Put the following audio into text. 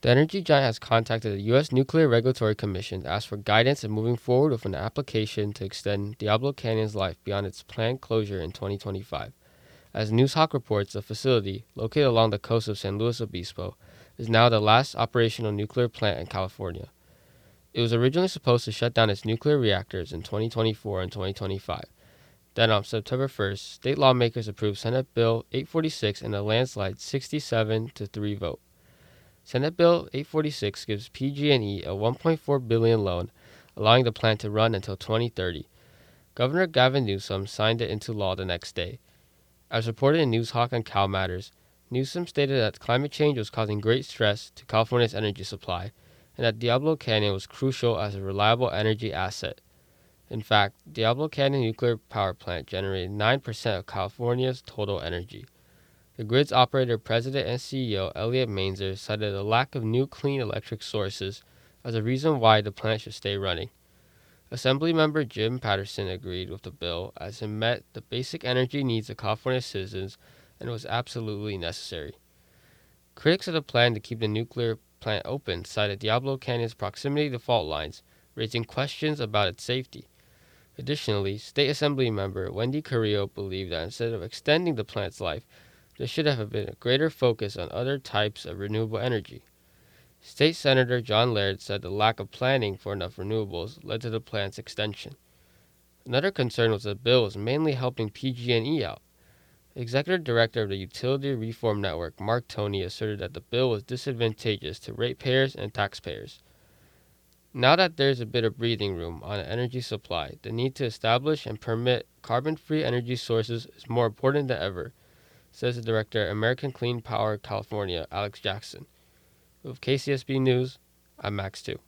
The energy giant has contacted the U.S. Nuclear Regulatory Commission to ask for guidance in moving forward with an application to extend Diablo Canyon's life beyond its planned closure in 2025. As Noozhawk reports, the facility, located along the coast of San Luis Obispo, is now the last operational nuclear plant in California. It was originally supposed to shut down its nuclear reactors in 2024 and 2025. Then, on September 1st, state lawmakers approved Senate Bill 846 in a landslide 67 to 3 vote. Senate Bill 846 gives PG&E a 1.4 billion loan, allowing the plant to run until 2030. Governor Gavin Newsom signed it into law the next day. As reported in Noozhawk and Cal Matters, Newsom stated that climate change was causing great stress to California's energy supply and that Diablo Canyon was crucial as a reliable energy asset. In fact, Diablo Canyon Nuclear Power Plant generated 9% of California's total energy. The grid's operator, president, and CEO Elliot Mainzer cited a lack of new clean electric sources as a reason why the plant should stay running. Assemblymember Jim Patterson agreed with the bill as it met the basic energy needs of California citizens and was absolutely necessary. Critics of the plan to keep the nuclear plant open cited Diablo Canyon's proximity to fault lines, raising questions about its safety. Additionally, State Assembly member Wendy Carrillo believed that instead of extending the plant's life, there should have been a greater focus on other types of renewable energy. State Senator John Laird said the lack of planning for enough renewables led to the plant's extension. Another concern was that the bill was mainly helping PG&E out. Executive Director of the Utility Reform Network, Mark Toney, asserted that the bill was disadvantageous to ratepayers and taxpayers. Now that there's a bit of breathing room on energy supply, the need to establish and permit carbon free energy sources is more important than ever says the director, American Clean Power California, Alex Jackson. With KCSB News, I'm Max 2.